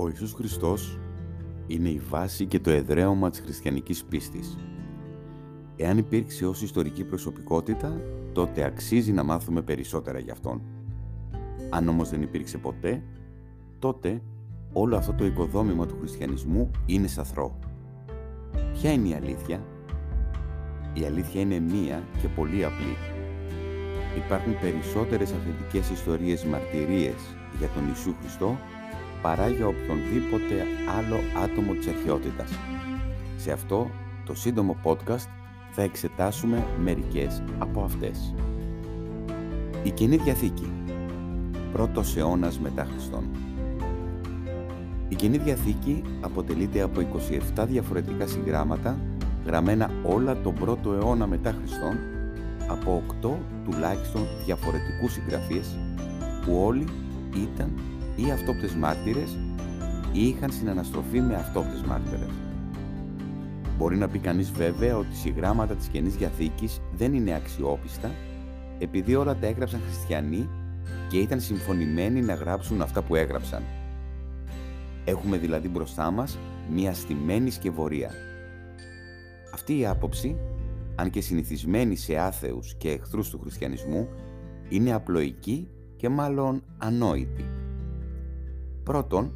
Ο Ιησούς Χριστός είναι η βάση και το εδραίωμα της χριστιανικής πίστης. Εάν υπήρξε ως ιστορική προσωπικότητα, τότε αξίζει να μάθουμε περισσότερα γι' Αυτόν. Αν όμως δεν υπήρξε ποτέ, τότε όλο αυτό το οικοδόμημα του χριστιανισμού είναι σαθρό. Ποια είναι η αλήθεια; Η αλήθεια είναι μία και πολύ απλή. Υπάρχουν περισσότερες αυθεντικές ιστορίες μαρτυρίες για τον Ιησού Χριστό παρά για οποιονδήποτε άλλο άτομο της αρχαιότητας. Σε αυτό το σύντομο podcast θα εξετάσουμε μερικές από αυτές. Η Καινή Διαθήκη Πρώτος αιώνας μετά Χριστόν Η Καινή Διαθήκη αποτελείται από 27 διαφορετικά συγγράμματα γραμμένα όλα τον πρώτο αιώνα μετά Χριστόν από 8 τουλάχιστον διαφορετικούς συγγραφείς που όλοι ήταν ή αυτόπτες μάρτυρες ή είχαν συναναστροφή με αυτόπτες μάρτυρες. Μπορεί να πει κανείς βέβαια ότι οι συγγράμματα της Καινής Διαθήκης δεν είναι αξιόπιστα επειδή όλα τα έγραψαν χριστιανοί και ήταν συμφωνημένοι να γράψουν αυτά που έγραψαν. Έχουμε δηλαδή μπροστά μας μια στημένη σκευωρία. Αυτή η άποψη, αν και συνηθισμένη σε άθεους και εχθρούς του χριστιανισμού, είναι απλοϊκή και μάλλον ανόητη. Πρώτον,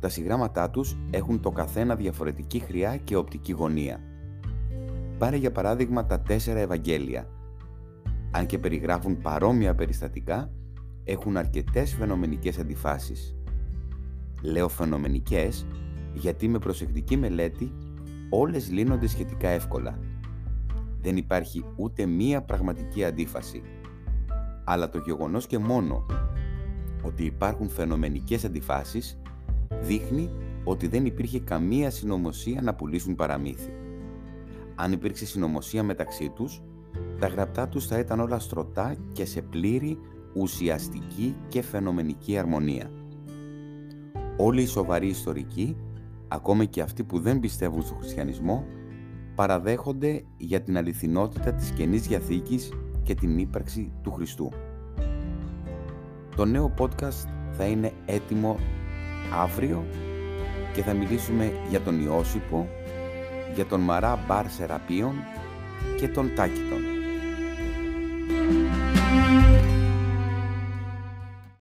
τα συγγράμματά τους έχουν το καθένα διαφορετική χρειά και οπτική γωνία. Πάρε για παράδειγμα τα τέσσερα Ευαγγέλια. Αν και περιγράφουν παρόμοια περιστατικά, έχουν αρκετές φαινομενικές αντιφάσεις. Λέω φαινομενικές γιατί με προσεκτική μελέτη όλες λύνονται σχετικά εύκολα. Δεν υπάρχει ούτε μία πραγματική αντίφαση. Αλλά το γεγονός και μόνο ότι υπάρχουν φαινομενικές αντιφάσεις δείχνει ότι δεν υπήρχε καμία συνωμοσία να πουλήσουν παραμύθι. Αν υπήρξε συνωμοσία μεταξύ τους, τα γραπτά τους θα ήταν όλα στρωτά και σε πλήρη ουσιαστική και φαινομενική αρμονία. Όλοι οι σοβαροί ιστορικοί, ακόμα και αυτοί που δεν πιστεύουν στο χριστιανισμό, παραδέχονται για την αληθινότητα της Καινής Διαθήκης και την ύπαρξη του Χριστού. Το νέο podcast θα είναι έτοιμο αύριο και θα μιλήσουμε για τον Ιώσυπο, για τον Μαρά Μπαρ Σεραπίων και τον Τάκητον.